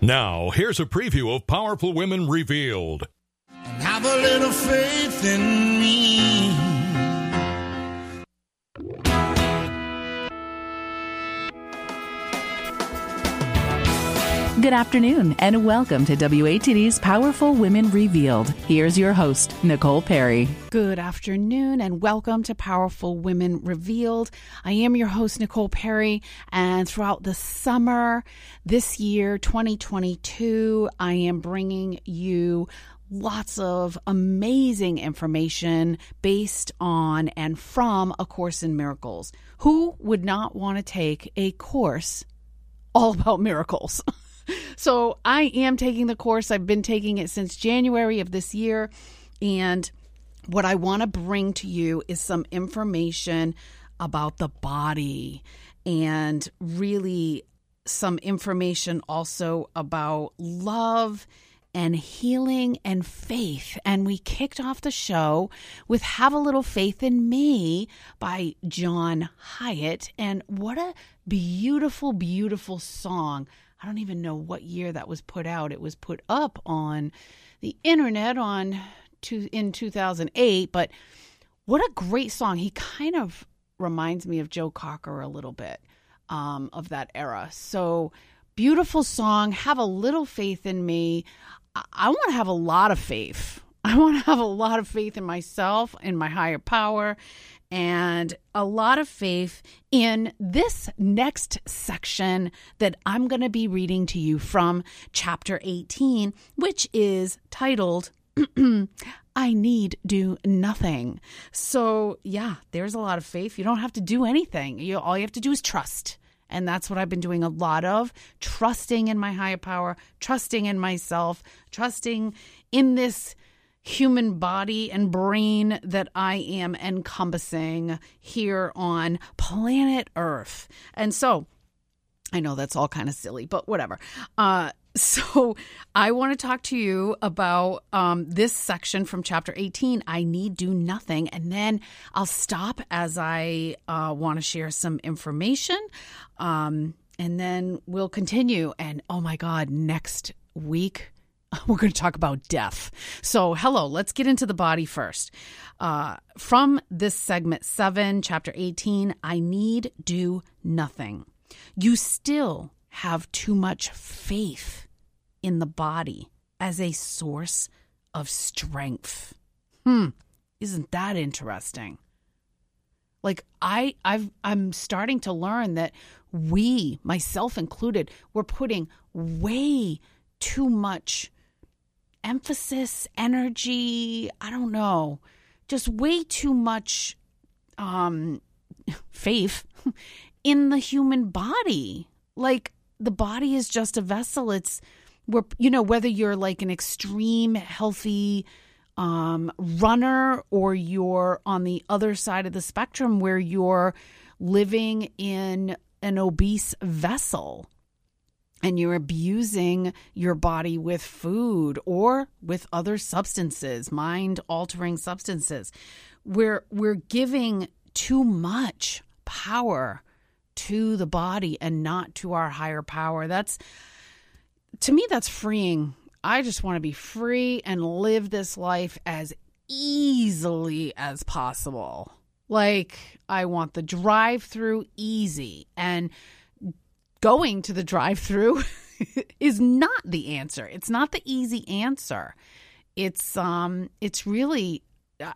Now, here's a preview of Powerful Women Revealed. Have a little faith in me. Good afternoon, and welcome to WATD's Powerful Women Revealed. Here's your host, Nicole Perry. Good afternoon, and welcome to Powerful Women Revealed. I am your host, Nicole Perry, and throughout the summer this year, 2022, I am bringing you lots of amazing information based on and from A Course in Miracles. Who would not want to take a course all about miracles? so I am taking the course. I've been taking it since January of this year. And what I want to bring to you is some information about the body and really some information also about love and healing and faith. And we kicked off the show with Have a Little Faith in Me by John Hiatt. And what a beautiful, beautiful song. I don't even know what year that was put out. It was put up on the internet on to in 2008, but what a great song. He kind of reminds me of Joe Cocker a little bit um, of that era. So beautiful song. Have a little faith in me. I, I want to have a lot of faith. I want to have a lot of faith in myself, in my higher power, and a lot of faith in this next section that I'm going to be reading to you from chapter 18, which is titled I Need Do Nothing. So, yeah, there's a lot of faith. You don't have to do anything, you, all you have to do is trust. And that's what I've been doing a lot of trusting in my higher power, trusting in myself, trusting in this human body and brain that I am encompassing here on planet Earth. And so, I know that's all kind of silly, but whatever. Uh, so, I want to talk to you about um, this section from chapter 18 I Need Do Nothing. And then I'll stop as I uh, want to share some information. Um, and then we'll continue. And oh my God, next week, we're going to talk about death. So, hello, let's get into the body first. Uh, from this segment 7, chapter 18, I need do nothing. You still have too much faith in the body as a source of strength. Hmm, isn't that interesting? Like I I've I'm starting to learn that we, myself included, we're putting way too much emphasis, energy, I don't know, just way too much um faith in the human body. Like the body is just a vessel. It's we're you know whether you're like an extreme healthy um runner or you're on the other side of the spectrum where you're living in an obese vessel and you're abusing your body with food or with other substances, mind altering substances. We're we're giving too much power to the body and not to our higher power. That's to me that's freeing. I just want to be free and live this life as easily as possible. Like I want the drive through easy and going to the drive through is not the answer. It's not the easy answer. It's um it's really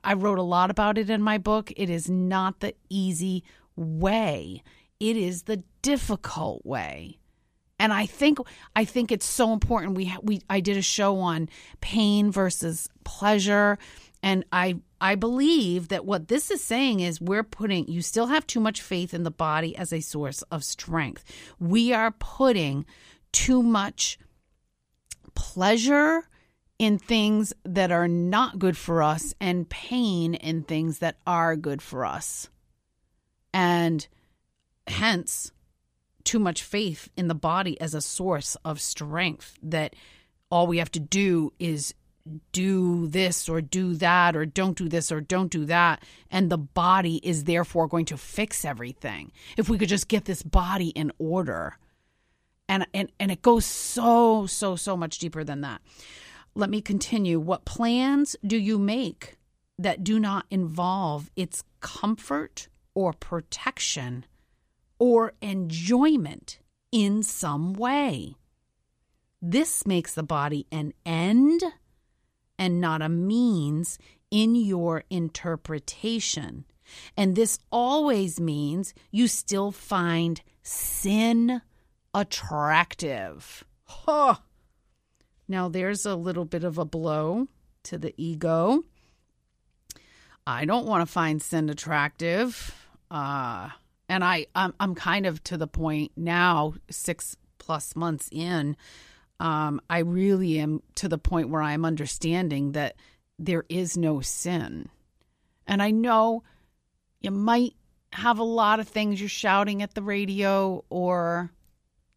I wrote a lot about it in my book. It is not the easy way. It is the difficult way. And I think I think it's so important we we I did a show on pain versus pleasure and I I believe that what this is saying is we're putting, you still have too much faith in the body as a source of strength. We are putting too much pleasure in things that are not good for us and pain in things that are good for us. And hence, too much faith in the body as a source of strength that all we have to do is do this or do that or don't do this or don't do that and the body is therefore going to fix everything if we could just get this body in order And, and, and it goes so, so, so much deeper than that. Let me continue. What plans do you make that do not involve its comfort or protection or enjoyment in some way? This makes the body an end and not a means in your interpretation. And this always means you still find sin attractive. Huh. Now, there's a little bit of a blow to the ego. I don't want to find sin attractive. Uh, and I, I'm, I'm kind of to the point now, six plus months in, um, I really am to the point where I'm understanding that there is no sin. And I know you might have a lot of things you're shouting at the radio or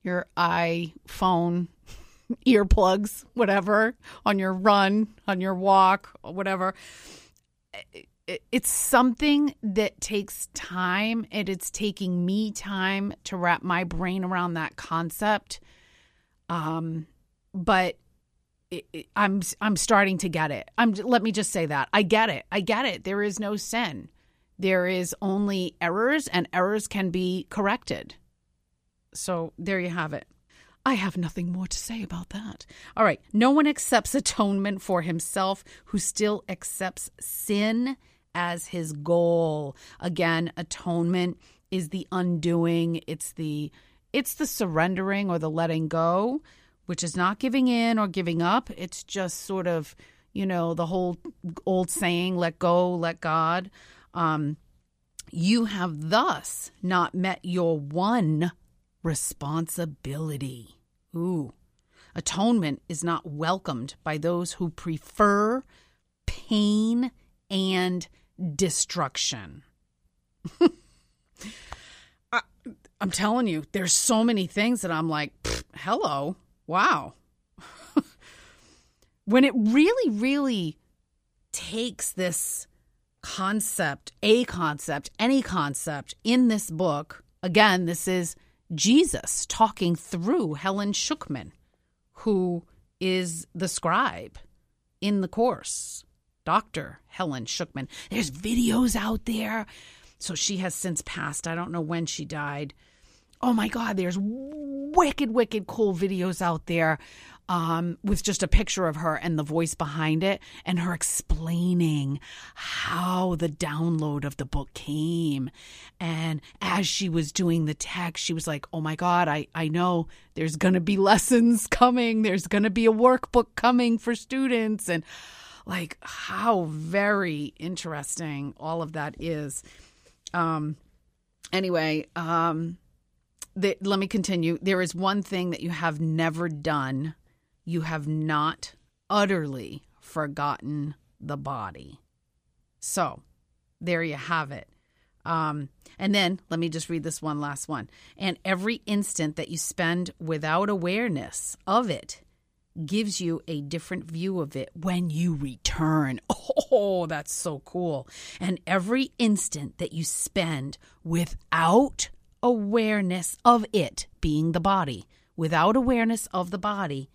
your iPhone earplugs, whatever, on your run, on your walk, whatever. It's something that takes time, and it's taking me time to wrap my brain around that concept. Um, but it, it, I'm I'm starting to get it. I'm let me just say that. I get it. I get it. There is no sin. There is only errors and errors can be corrected. So there you have it. I have nothing more to say about that. All right. No one accepts atonement for himself who still accepts sin as his goal. Again, atonement is the undoing, it's the it's the surrendering or the letting go which is not giving in or giving up. It's just sort of, you know, the whole old saying, let go, let God. Um, you have thus not met your one responsibility. Ooh. Atonement is not welcomed by those who prefer pain and destruction. I, am telling you, there's so many things that I'm like, hello, Wow. when it really, really takes this concept, a concept, any concept in this book, again, this is Jesus talking through Helen Schucman, who is the scribe in the course. Dr. Helen Schucman. There's videos out there. So she has since passed. I don't know when she died oh my God, there's wicked, wicked cool videos out there um, with just a picture of her and the voice behind it and her explaining how the download of the book came. And as she was doing the text, she was like, oh my God, I, I know there's going to be lessons coming, there's going to be a workbook coming for students. And like, how very interesting all of that is. Um, anyway, um, the, let me continue. There is one thing that you have never done. You have not utterly forgotten the body. So there you have it. Um, and then let me just read this one last one. And every instant that you spend without awareness of it gives you a different view of it when you return. Oh, that's so cool. And every instant that you spend without awareness of it being the body, without awareness of the body,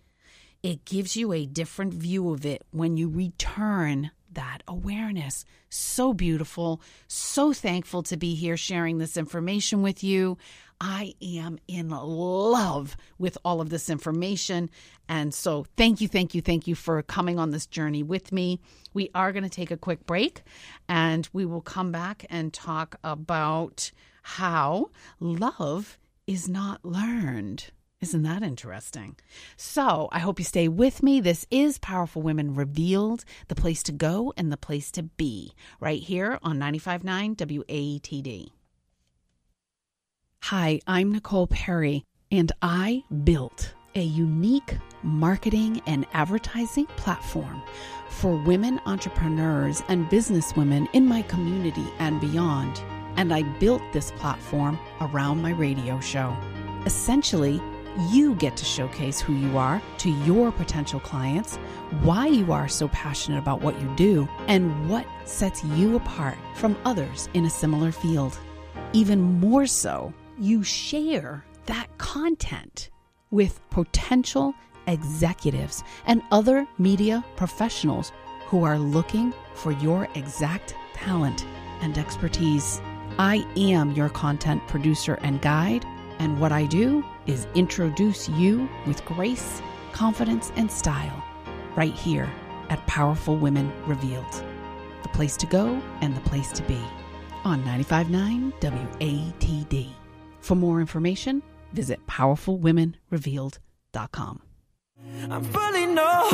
it gives you a different view of it when you return that awareness. So beautiful. So thankful to be here sharing this information with you. I am in love with all of this information. And so, thank you, thank you, thank you for coming on this journey with me. We are going to take a quick break and we will come back and talk about how love is not learned. Isn't that interesting? So, I hope you stay with me. This is Powerful Women Revealed, the place to go and the place to be, right here on 95.9 WATD. Hi, I'm Nicole Perry, and I built a unique marketing and advertising platform for women entrepreneurs and businesswomen in my community and beyond and I built this platform around my radio show. Essentially, you get to showcase who you are to your potential clients, why you are so passionate about what you do, and what sets you apart from others in a similar field. Even more so, you share that content with potential executives and other media professionals who are looking for your exact talent and expertise. I am your content producer and guide, and what I do is introduce you with grace, confidence, and style right here at Powerful Women Revealed. The place to go and the place to be on 959 WATD. For more information, visit powerfulwomenrevealed.com. I'm fully known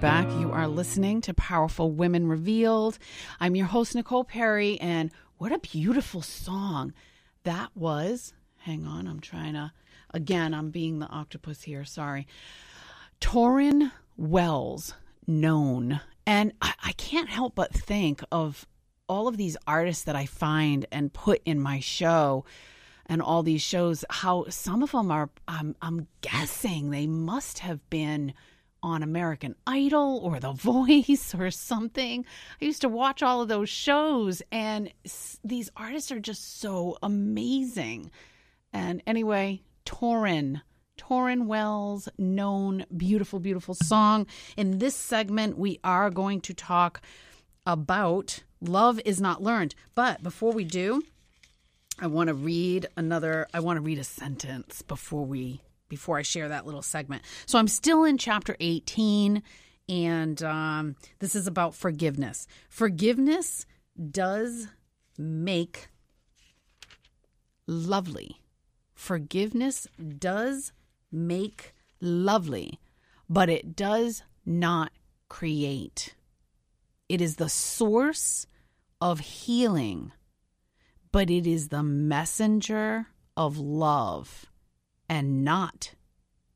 back. You are listening to Powerful Women Revealed. I'm your host, Nicole Perry, and what a beautiful song that was. Hang on, I'm trying to, again, I'm being the octopus here, sorry. Tauren Wells, known. And I, I can't help but think of all of these artists that I find and put in my show and all these shows, how some of them are, I'm, I'm guessing they must have been on American Idol or The Voice or something. I used to watch all of those shows, and s- these artists are just so amazing. And anyway, Tauren, Tauren Wells, known beautiful, beautiful song. In this segment, we are going to talk about love is not learned. But before we do, I want to read another I want to read a sentence before we before I share that little segment. So I'm still in chapter 18 and um, this is about forgiveness. Forgiveness does make lovely. Forgiveness does make lovely, but it does not create. It is the source of healing, but it is the messenger of love and not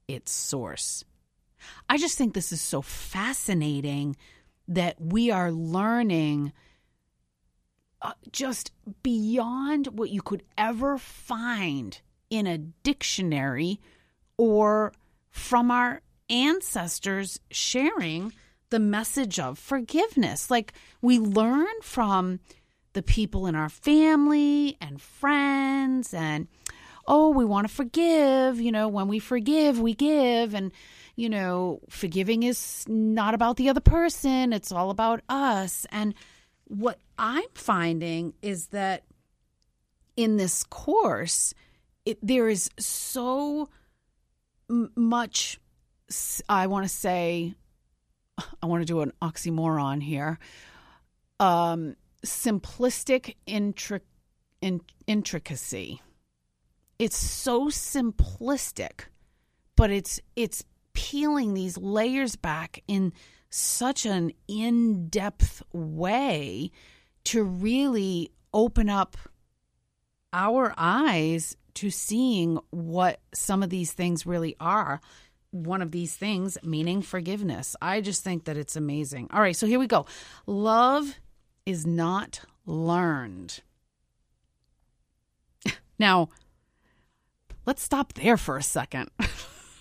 its source. I just think this is so fascinating that we are learning uh, just beyond what you could ever find in a dictionary or from our ancestors sharing the message of forgiveness. Like we learn from the people in our family and friends and oh, we want to forgive. You know, when we forgive, we give. And, you know, forgiving is not about the other person, it's all about us. And what I'm finding is that in this course, it, there is so much, I want to say, I want to do an oxymoron here. Um, simplistic in- intricacy it's so simplistic but it's it's peeling these layers back in such an in-depth way to really open up our eyes to seeing what some of these things really are. One of these things meaning forgiveness. I just think that it's amazing. All right so here we go. Love is not learned. Now let's stop there for a second.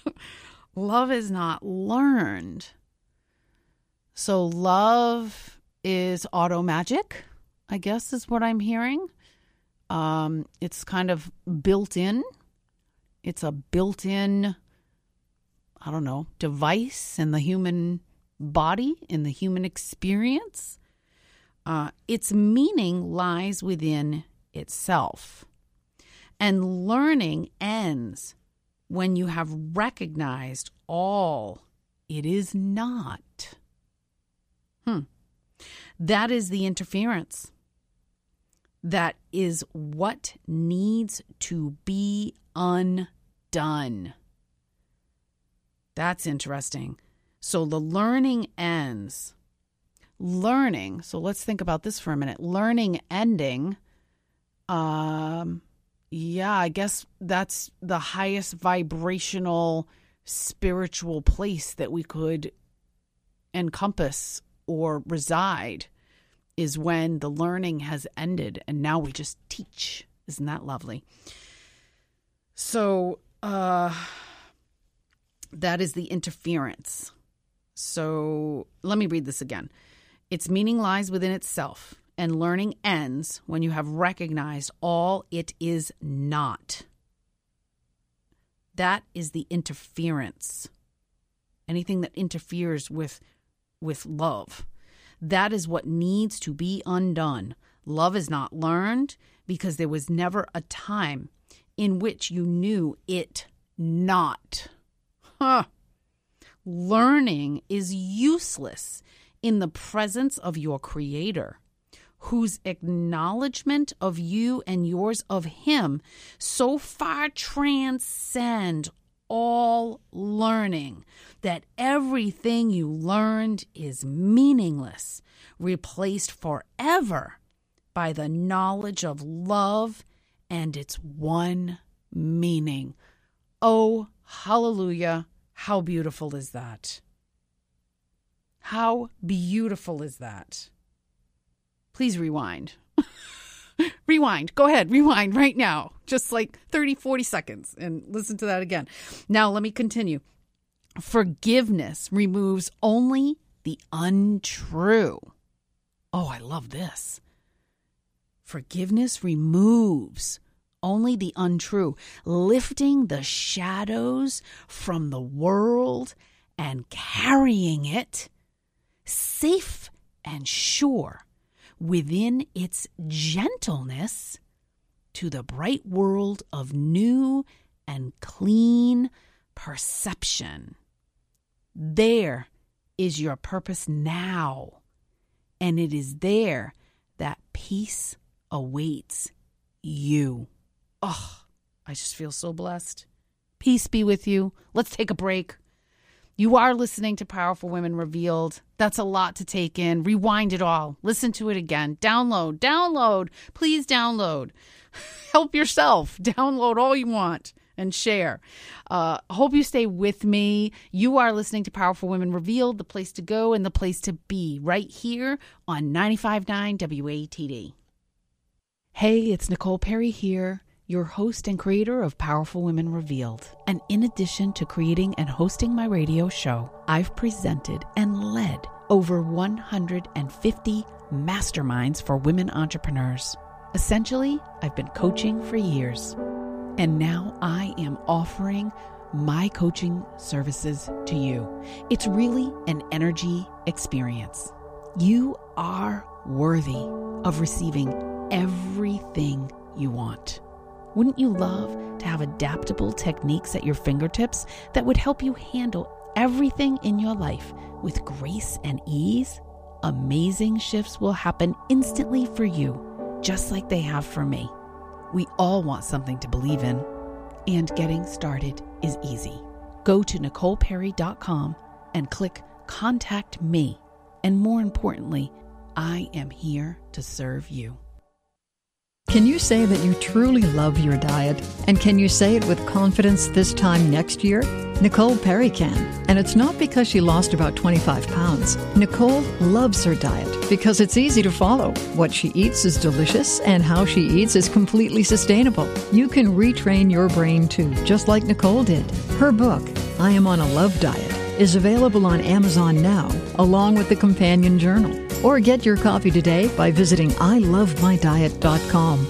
love is not learned. So, love is auto magic, I guess, is what I'm hearing. Um, it's kind of built in. It's a built in, I don't know, device in the human body, in the human experience. Uh, its meaning lies within itself. And learning ends when you have recognized all it is not. Hmm. That is the interference. That is what needs to be undone. That's interesting. So the learning ends. Learning, so let's think about this for a minute. Learning ending, um, yeah, I guess that's the highest vibrational spiritual place that we could encompass or reside is when the learning has ended and now we just teach. Isn't that lovely? So, uh that is the interference. So, let me read this again. Its meaning lies within itself, and learning ends when you have recognized all it is not. That is the interference. Anything that interferes with with love. That is what needs to be undone. Love is not learned because there was never a time in which you knew it not. Huh. Learning is useless in the presence of your Creator, whose acknowledgement of you and yours of Him so far transcend all learning that everything you learned is meaningless, replaced forever by the knowledge of love and its one meaning. Oh, hallelujah! How beautiful is that? How beautiful is that? Please rewind. rewind. Go ahead, rewind right now. Just like 30, 40 seconds and listen to that again. Now, let me continue. Forgiveness removes only the untrue. Oh, I love this. Forgiveness removes only the untrue, lifting the shadows from the world and carrying it safe and sure within its gentleness to the bright world of new and clean perception. There is your purpose now, and it is there that peace awaits you. Oh, I just feel so blessed. Peace be with you. Let's take a break. You are listening to Powerful Women Revealed. That's a lot to take in. Rewind it all. Listen to it again. Download, download. Please download. Help yourself. Download all you want and share. Uh, hope you stay with me. You are listening to Powerful Women Revealed, the place to go and the place to be, right here on 95.9 WATD. Hey, it's Nicole Perry here your host and creator of Powerful Women Revealed. And in addition to creating and hosting my radio show, I've presented and led over 150 masterminds for women entrepreneurs. Essentially, I've been coaching for years. And now I am offering my coaching services to you. It's really an energy experience. You are worthy of receiving everything you want. Wouldn't you love to have adaptable techniques at your fingertips that would help you handle everything in your life with grace and ease? Amazing shifts will happen instantly for you, just like they have for me. We all want something to believe in, and getting started is easy. Go to NicolePerry.com and click Contact Me. And more importantly, I am here to serve you. Can you say that you truly love your diet? And can you say it with confidence this time next year? Nicole Perry can. And it's not because she lost about 25 pounds. Nicole loves her diet because it's easy to follow. What she eats is delicious, and how she eats is completely sustainable. You can retrain your brain too, just like Nicole did. Her book, I Am on a Love Diet, is available on Amazon now, along with the companion journal. Or get your copy today by visiting ilovemydiet.com.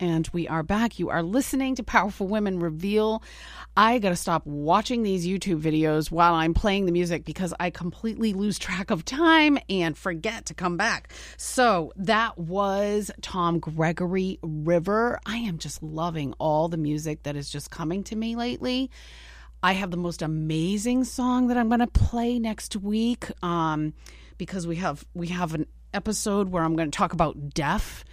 And we are back. You are listening to Powerful Women Reveal. I got to stop watching these YouTube videos while I'm playing the music because I completely lose track of time and forget to come back. So that was Tom Gregory River. I am just loving all the music that is just coming to me lately. I have the most amazing song that I'm going to play next week um, because we have we have an episode where I'm going to talk about deaf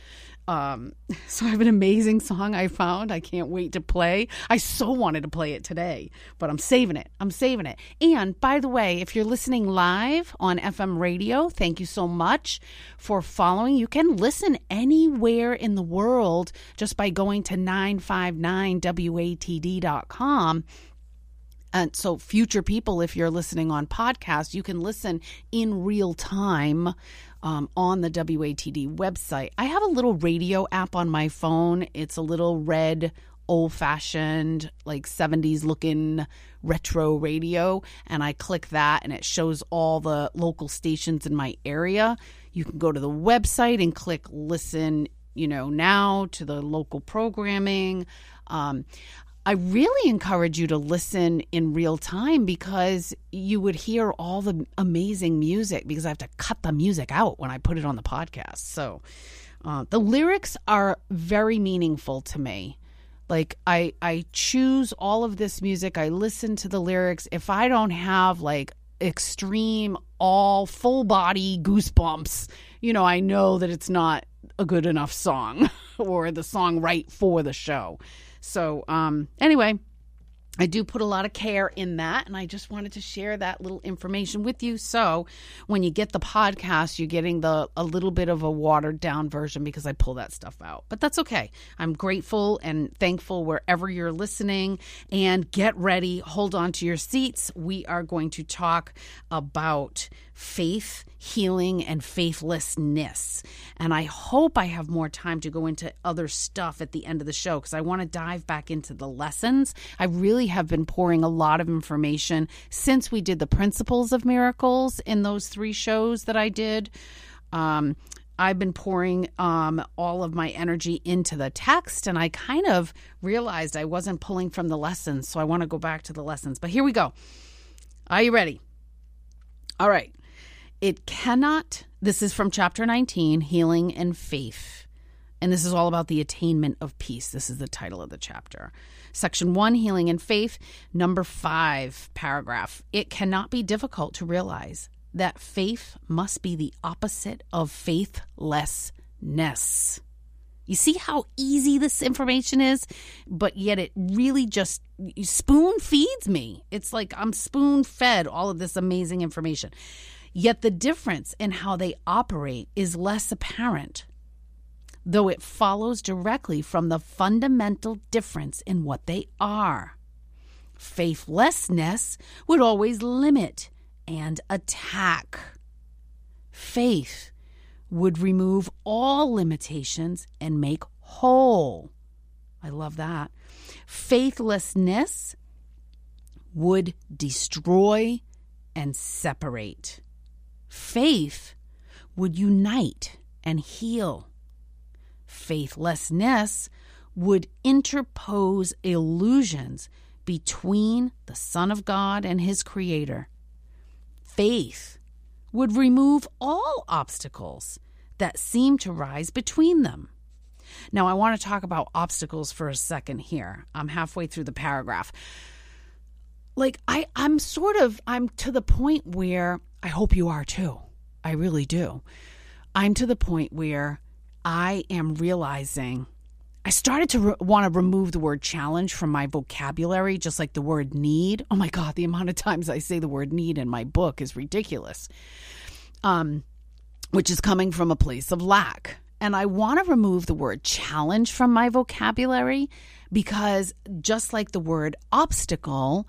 um, so I have an amazing song I found. I can't wait to play. I so wanted to play it today, but I'm saving it. I'm saving it. And by the way, if you're listening live on FM radio, thank you so much for following. You can listen anywhere in the world just by going to 959watd.com. And so, future people, if you're listening on podcast, you can listen in real time um, on the WATD website. I have a little radio app on my phone. It's a little red, old fashioned, like 70s looking retro radio. And I click that and it shows all the local stations in my area. You can go to the website and click listen, you know, now to the local programming. Um, I really encourage you to listen in real time because you would hear all the amazing music because I have to cut the music out when I put it on the podcast. So uh, the lyrics are very meaningful to me. Like I I choose all of this music. I listen to the lyrics. If I don't have like extreme all full body goosebumps, you know, I know that it's not a good enough song or the song right for the show. So, um, anyway, I do put a lot of care in that, and I just wanted to share that little information with you. So, when you get the podcast, you're getting the a little bit of a watered down version because I pull that stuff out. But that's okay. I'm grateful and thankful wherever you're listening. And get ready, hold on to your seats. We are going to talk about faith, healing, and faithlessness. And I hope I have more time to go into other stuff at the end of the show because I want to dive back into the lessons. I really have been pouring a lot of information since we did the principles of miracles in those three shows that I did. Um, I've been pouring um, all of my energy into the text, and I kind of realized I wasn't pulling from the lessons. So I want to go back to the lessons. But here we go. Are you ready? All right. It cannot, this is from chapter 19, Healing and Faith. And this is all about the attainment of peace. This is the title of the chapter. Section one, Healing and Faith. Number five, paragraph. It cannot be difficult to realize that faith must be the opposite of faithlessness. You see how easy this information is, but yet it really just spoon feeds me. It's like I'm spoon fed all of this amazing information. Yet the difference in how they operate is less apparent, though it follows directly from the fundamental difference in what they are. Faithlessness would always limit and attack. Faith would remove all limitations and make whole. I love that. Faithlessness would destroy and separate. Faith would unite and heal. Faithlessness would interpose illusions between the Son of God and his Creator. Faith would remove all obstacles that seem to rise between them. Now, I want to talk about obstacles for a second here. I'm halfway through the paragraph. Like, I, I'm sort of, I'm to the point where I hope you are too. I really do. I'm to the point where I am realizing I started to re- want to remove the word challenge from my vocabulary, just like the word need. Oh my God, the amount of times I say the word need in my book is ridiculous. Um, which is coming from a place of lack. And I want to remove the word challenge from my vocabulary because just like the word obstacle,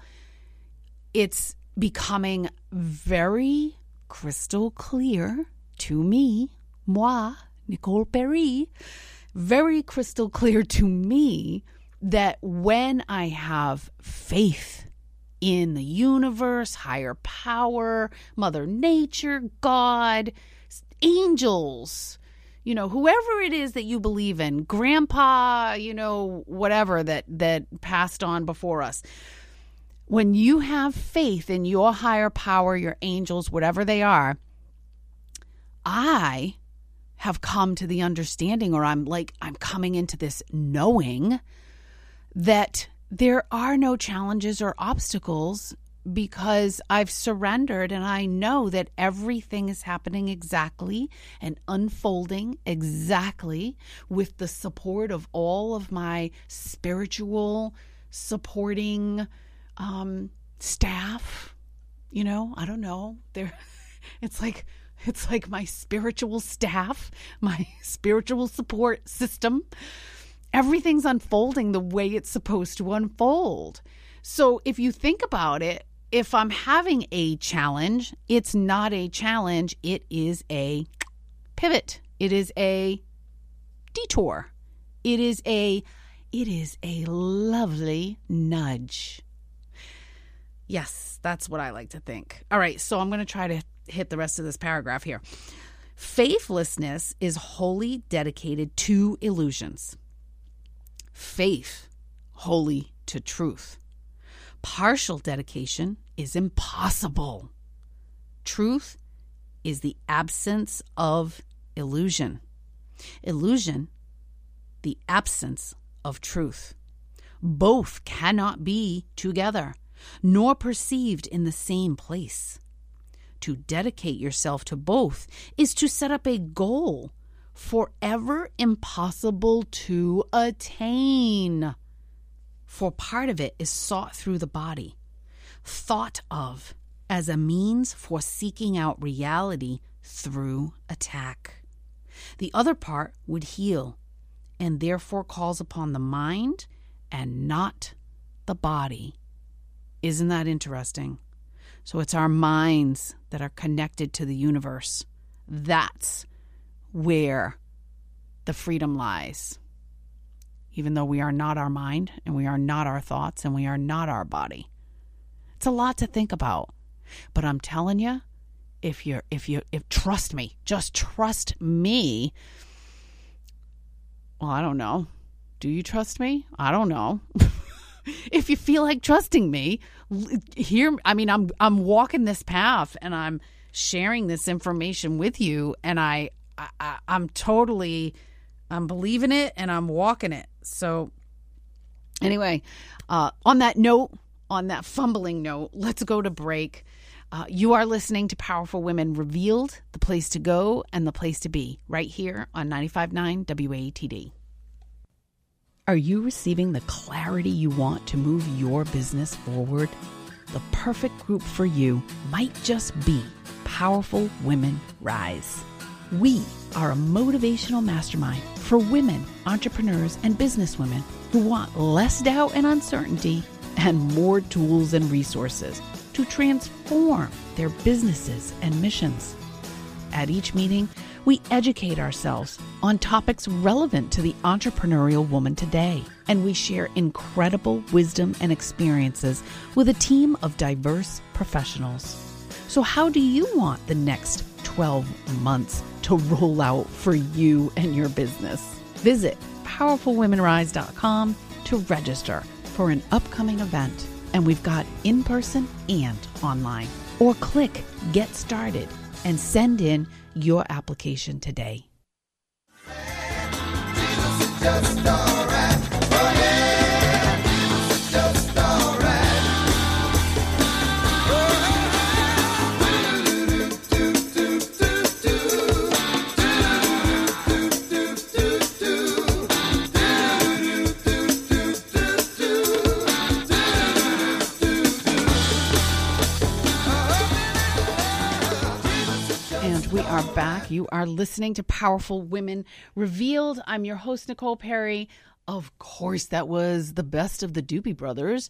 it's becoming very crystal clear to me, moi, Nicole Perry, very crystal clear to me that when I have faith in the universe, higher power, Mother Nature, God, angels, you know, whoever it is that you believe in, grandpa, you know, whatever that that passed on before us when you have faith in your higher power, your angels, whatever they are, I have come to the understanding, or I'm like, I'm coming into this knowing that there are no challenges or obstacles because I've surrendered and I know that everything is happening exactly and unfolding exactly with the support of all of my spiritual supporting um, staff. You know, I don't know. They're, it's like it's like my spiritual staff, my spiritual support system. Everything's unfolding the way it's supposed to unfold. So if you think about it, if I'm having a challenge, it's not a challenge, it is a pivot. It is a detour. It is a it is a lovely nudge. Yes, that's what I like to think. All right, so I'm going to try to hit the rest of this paragraph here. Faithlessness is wholly dedicated to illusions. Faith wholly to truth. Partial dedication is impossible. Truth is the absence of illusion. Illusion, the absence of truth. Both cannot be together, nor perceived in the same place. To dedicate yourself to both is to set up a goal forever impossible to attain. For part of it is sought through the body, thought of as a means for seeking out reality through attack. The other part would heal and therefore calls upon the mind and not the body. Isn't that interesting? So it's our minds that are connected to the universe. That's where the freedom lies. Even though we are not our mind and we are not our thoughts and we are not our body. It's a lot to think about. But I'm telling you, if you're if you if trust me, just trust me. Well, I don't know. Do you trust me? I don't know. if you feel like trusting me, here I mean I'm I'm walking this path and I'm sharing this information with you and I, I I'm totally I'm believing it and I'm walking it. So anyway, uh, on that note, on that fumbling note, let's go to break. Uh, you are listening to Powerful Women Revealed, the place to go and the place to be, right here on 95.9 WATD. Are you receiving the clarity you want to move your business forward? The perfect group for you might just be Powerful Women Rise. We are a motivational mastermind for women, entrepreneurs, and businesswomen who want less doubt and uncertainty and more tools and resources to transform their businesses and missions. At each meeting, we educate ourselves on topics relevant to the entrepreneurial woman today, and we share incredible wisdom and experiences with a team of diverse professionals. So, how do you want the next 12 months to roll out for you and your business? Visit powerfulwomenrise.com to register for an upcoming event, and we've got in person and online. Or click Get Started and send in your application today. Back. You are listening to Powerful Women Revealed. I'm your host, Nicole Perry. Of course, that was the best of the Doobie Brothers.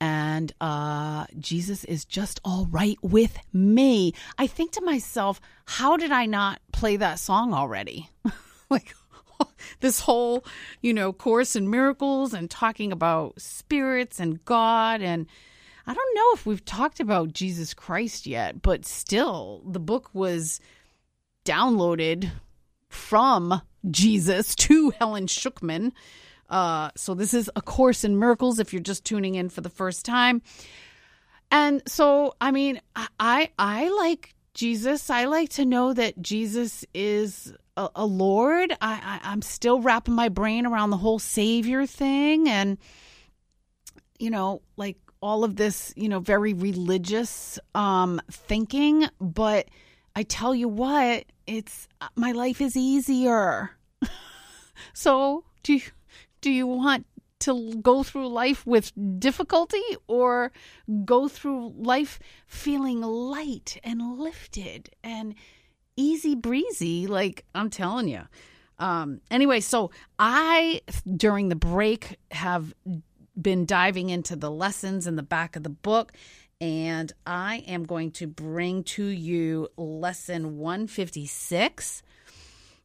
And uh, Jesus is just all right with me. I think to myself, how did I not play that song already? like, this whole, you know, course in miracles and talking about spirits and God and I don't know if we've talked about Jesus Christ yet, but still, the book was downloaded from Jesus to Helen Schucman. Uh, so this is a course in miracles if you're just tuning in for the first time. And so, I mean, I I like Jesus. I like to know that Jesus is a, a Lord. I, I I'm still wrapping my brain around the whole Savior thing, and you know, like all of this, you know, very religious um, thinking. But I tell you what, it's my life is easier. so do you, do you want to go through life with difficulty or go through life feeling light and lifted and easy breezy? Like I'm telling you. Um, anyway, so I during the break have been diving into the lessons in the back of the book, and I am going to bring to you lesson 156.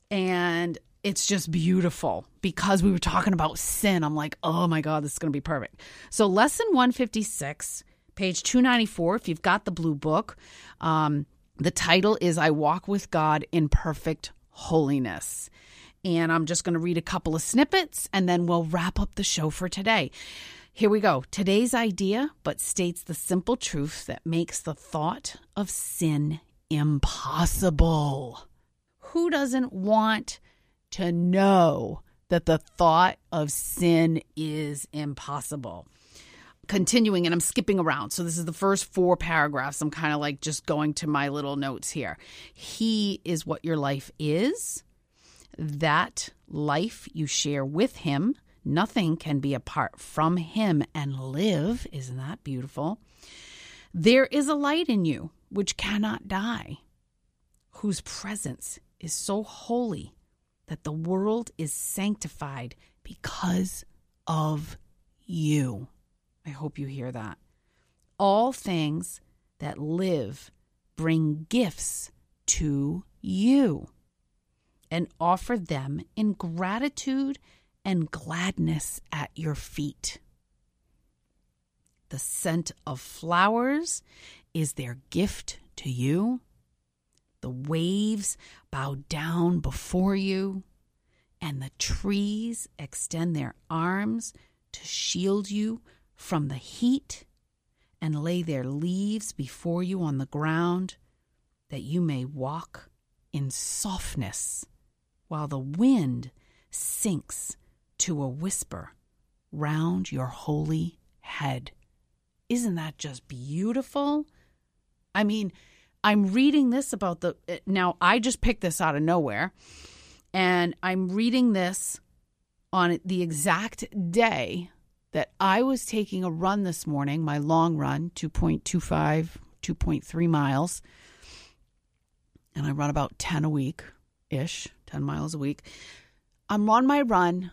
and it's just beautiful because we were talking about sin. I'm like, oh my God, this is going to be perfect. So, lesson 156, page 294, if you've got the blue book, um, the title is I Walk with God in Perfect Holiness. And I'm just going to read a couple of snippets and then we'll wrap up the show for today. Here we go. Today's idea, but states the simple truth that makes the thought of sin impossible. Who doesn't want to know that the thought of sin is impossible? Continuing, and I'm skipping around. So, this is the first four paragraphs. I'm kind of like just going to my little notes here. He is what your life is. That life you share with him Nothing can be apart from Him and live. Isn't that beautiful? There is a light in you which cannot die, whose presence is so holy that the world is sanctified because of you. I hope you hear that. All things that live bring gifts to you and offer them in gratitude and gladness at your feet. The scent of flowers is their gift to you. The waves bow down before you, and the trees extend their arms to shield you from the heat and lay their leaves before you on the ground that you may walk in softness while the wind sinks to a whisper round your holy head. Isn't that just beautiful? I mean, I'm reading this about the. Now, I just picked this out of nowhere, and I'm reading this on the exact day that I was taking a run this morning, my long run, 2.25, 2.3 miles. And I run about 10 a week ish, 10 miles a week. I'm on my run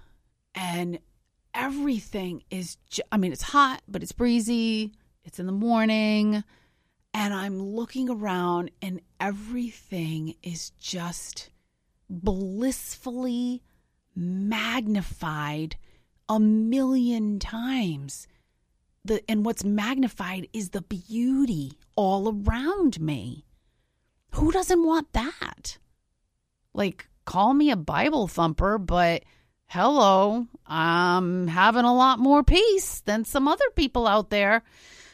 and everything is ju- I mean it's hot, but it's breezy. It's in the morning and I'm looking around and everything is just blissfully magnified a million times. The and what's magnified is the beauty all around me. Who doesn't want that? Like call me a Bible thumper, but hello, I'm having a lot more peace than some other people out there.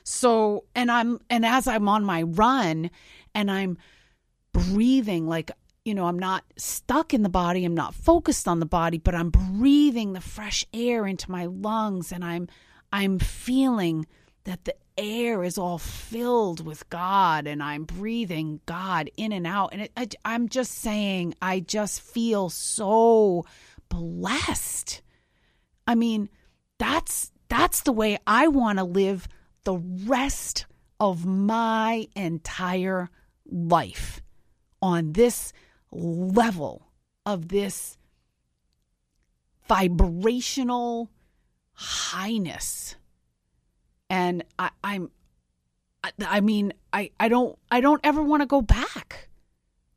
So, and I'm, and as I'm on my run and I'm breathing, like, you know, I'm not stuck in the body, I'm not focused on the body, but I'm breathing the fresh air into my lungs and I'm, I'm feeling that the air is all filled with God and I'm breathing God in and out. And it, I, I'm just saying, I just feel so blessed. I mean, that's that's the way I want to live the rest of my entire life on this level of this vibrational highness. And I, i'm I, I mean i i don't i don't ever want to go back.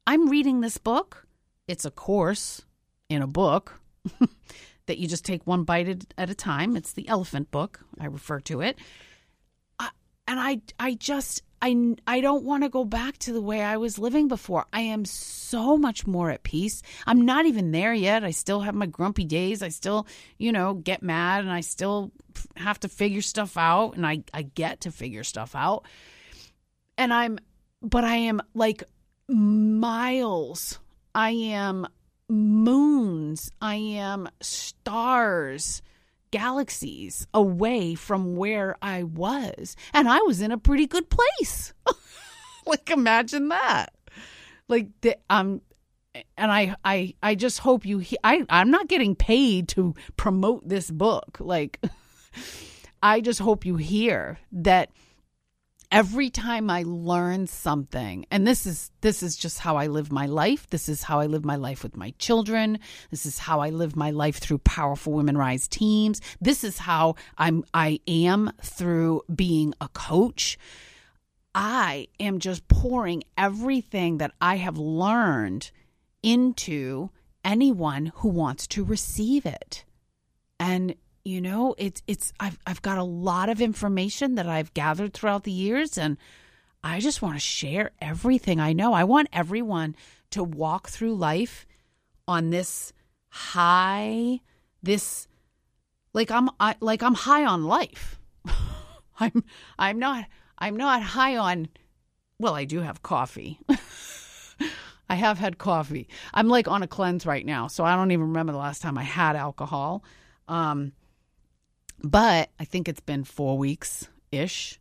I'm reading this book. It's a course in a book that you just take one bite at a time. It's the elephant book. I refer to it. I, and I I just I I don't want to go back to the way I was living before. I am so much more at peace. I'm not even there yet. I still have my grumpy days. I still, you know, get mad and I still have to figure stuff out and I I get to figure stuff out. And I'm but I am like miles I am moons, I am stars, galaxies away from where I was. And I was in a pretty good place. like imagine that. Like the um and I I I just hope you he- I I'm not getting paid to promote this book. Like I just hope you hear that every time i learn something and this is this is just how i live my life. This is how i live my life with my children. This is how i live my life through powerful women rise teams. This is how i'm i am through being a coach. I am just pouring everything that i have learned into anyone who wants to receive it. And you know, it's it's I've I've got a lot of information that I've gathered throughout the years and I just want to share everything I know. I want everyone to walk through life on this high this like I'm I, like I'm high on life. I'm I'm not I'm not high on well, I do have coffee. I have had coffee. I'm like on a cleanse right now, so I don't even remember the last time I had alcohol. Um, but I think it's been four weeks ish.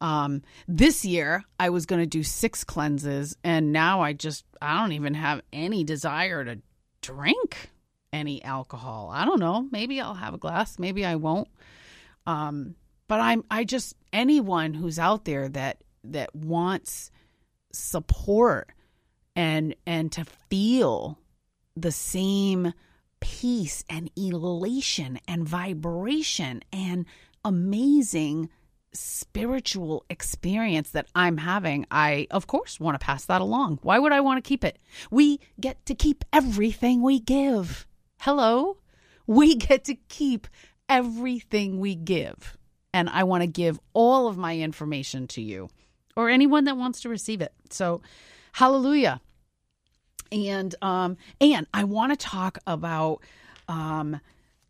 Um, this year I was going to do six cleanses, and now I just I don't even have any desire to drink any alcohol. I don't know. Maybe I'll have a glass. Maybe I won't. Um, but I'm I just anyone who's out there that that wants support and and to feel the same peace and elation and vibration and amazing spiritual experience that I'm having, I, of course, want to pass that along. Why would I want to keep it? We get to keep everything we give. Hello? We get to keep everything we give. And I want to give all of my information to you or anyone that wants to receive it. So, hallelujah. And um and I want to talk about um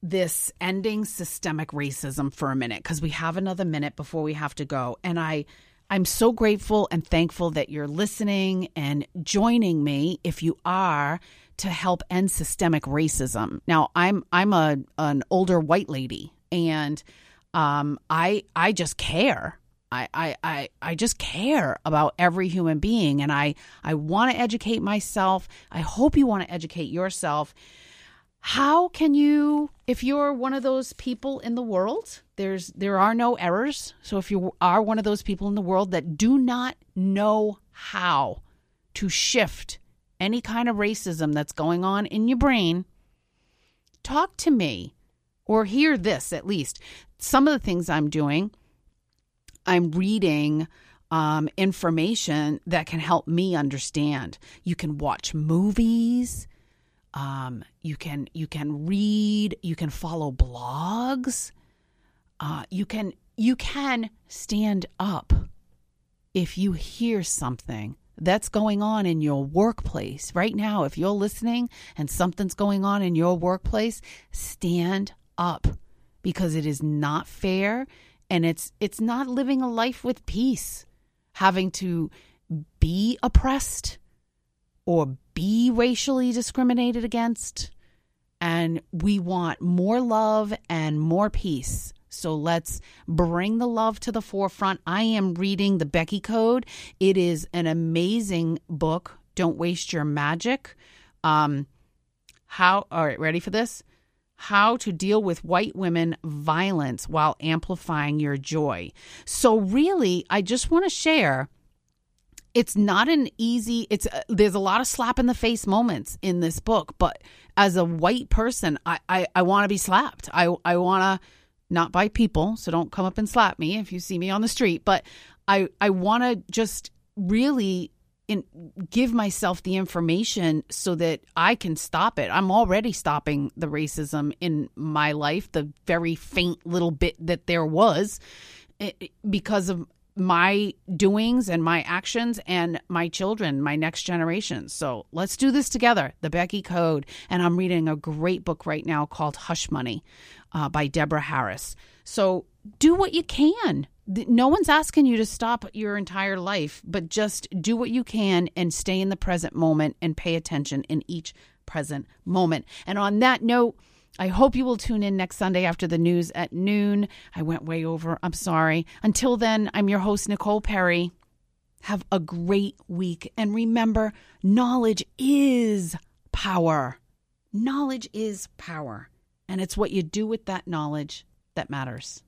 this ending systemic racism for a minute because we have another minute before we have to go. And I I'm so grateful and thankful that you're listening and joining me if you are to help end systemic racism. Now, I'm I'm a an older white lady and um I I just care. I, I, I, I just care about every human being and I, I want to educate myself. I hope you want to educate yourself. How can you if you're one of those people in the world there's there are no errors. So if you are one of those people in the world that do not know how to shift any kind of racism that's going on in your brain talk to me or hear this at least. Some of the things i'm doing i'm reading um, information that can help me understand you can watch movies um, you can you can read, you can follow blogs, uh, you can you can stand up if you hear something that's going on in your workplace right now. If you're listening and something's going on in your workplace, stand up because it is not fair and it's it's not living a life with peace having to be oppressed or be racially discriminated against. And we want more love and more peace. So let's bring the love to the forefront. I am reading the Becky Code. It is an amazing book. Don't waste your magic. Um, how, all right, ready for this? How to deal with white women violence while amplifying your joy. So, really, I just want to share it's not an easy it's uh, there's a lot of slap in the face moments in this book but as a white person i i, I want to be slapped i i want to not by people so don't come up and slap me if you see me on the street but i i want to just really in, give myself the information so that I can stop it. I'm already stopping the racism in my life, the very faint little bit that there was eh, because of my doings and my actions and my children, my next generation. So let's do this together, the Becky Code. And I'm reading a great book right now called Hush Money uh, by Deborah Harris. So do what you can. No one's asking you to stop your entire life, but just do what you can and stay in the present moment and pay attention in each present moment. And on that note, I hope you will tune in next Sunday after the news at noon. I went way over. I'm sorry. Until then, I'm your host, Nicole Perry. Have a great week. And remember, knowledge is power. Knowledge is power. And it's what you do with that knowledge that matters.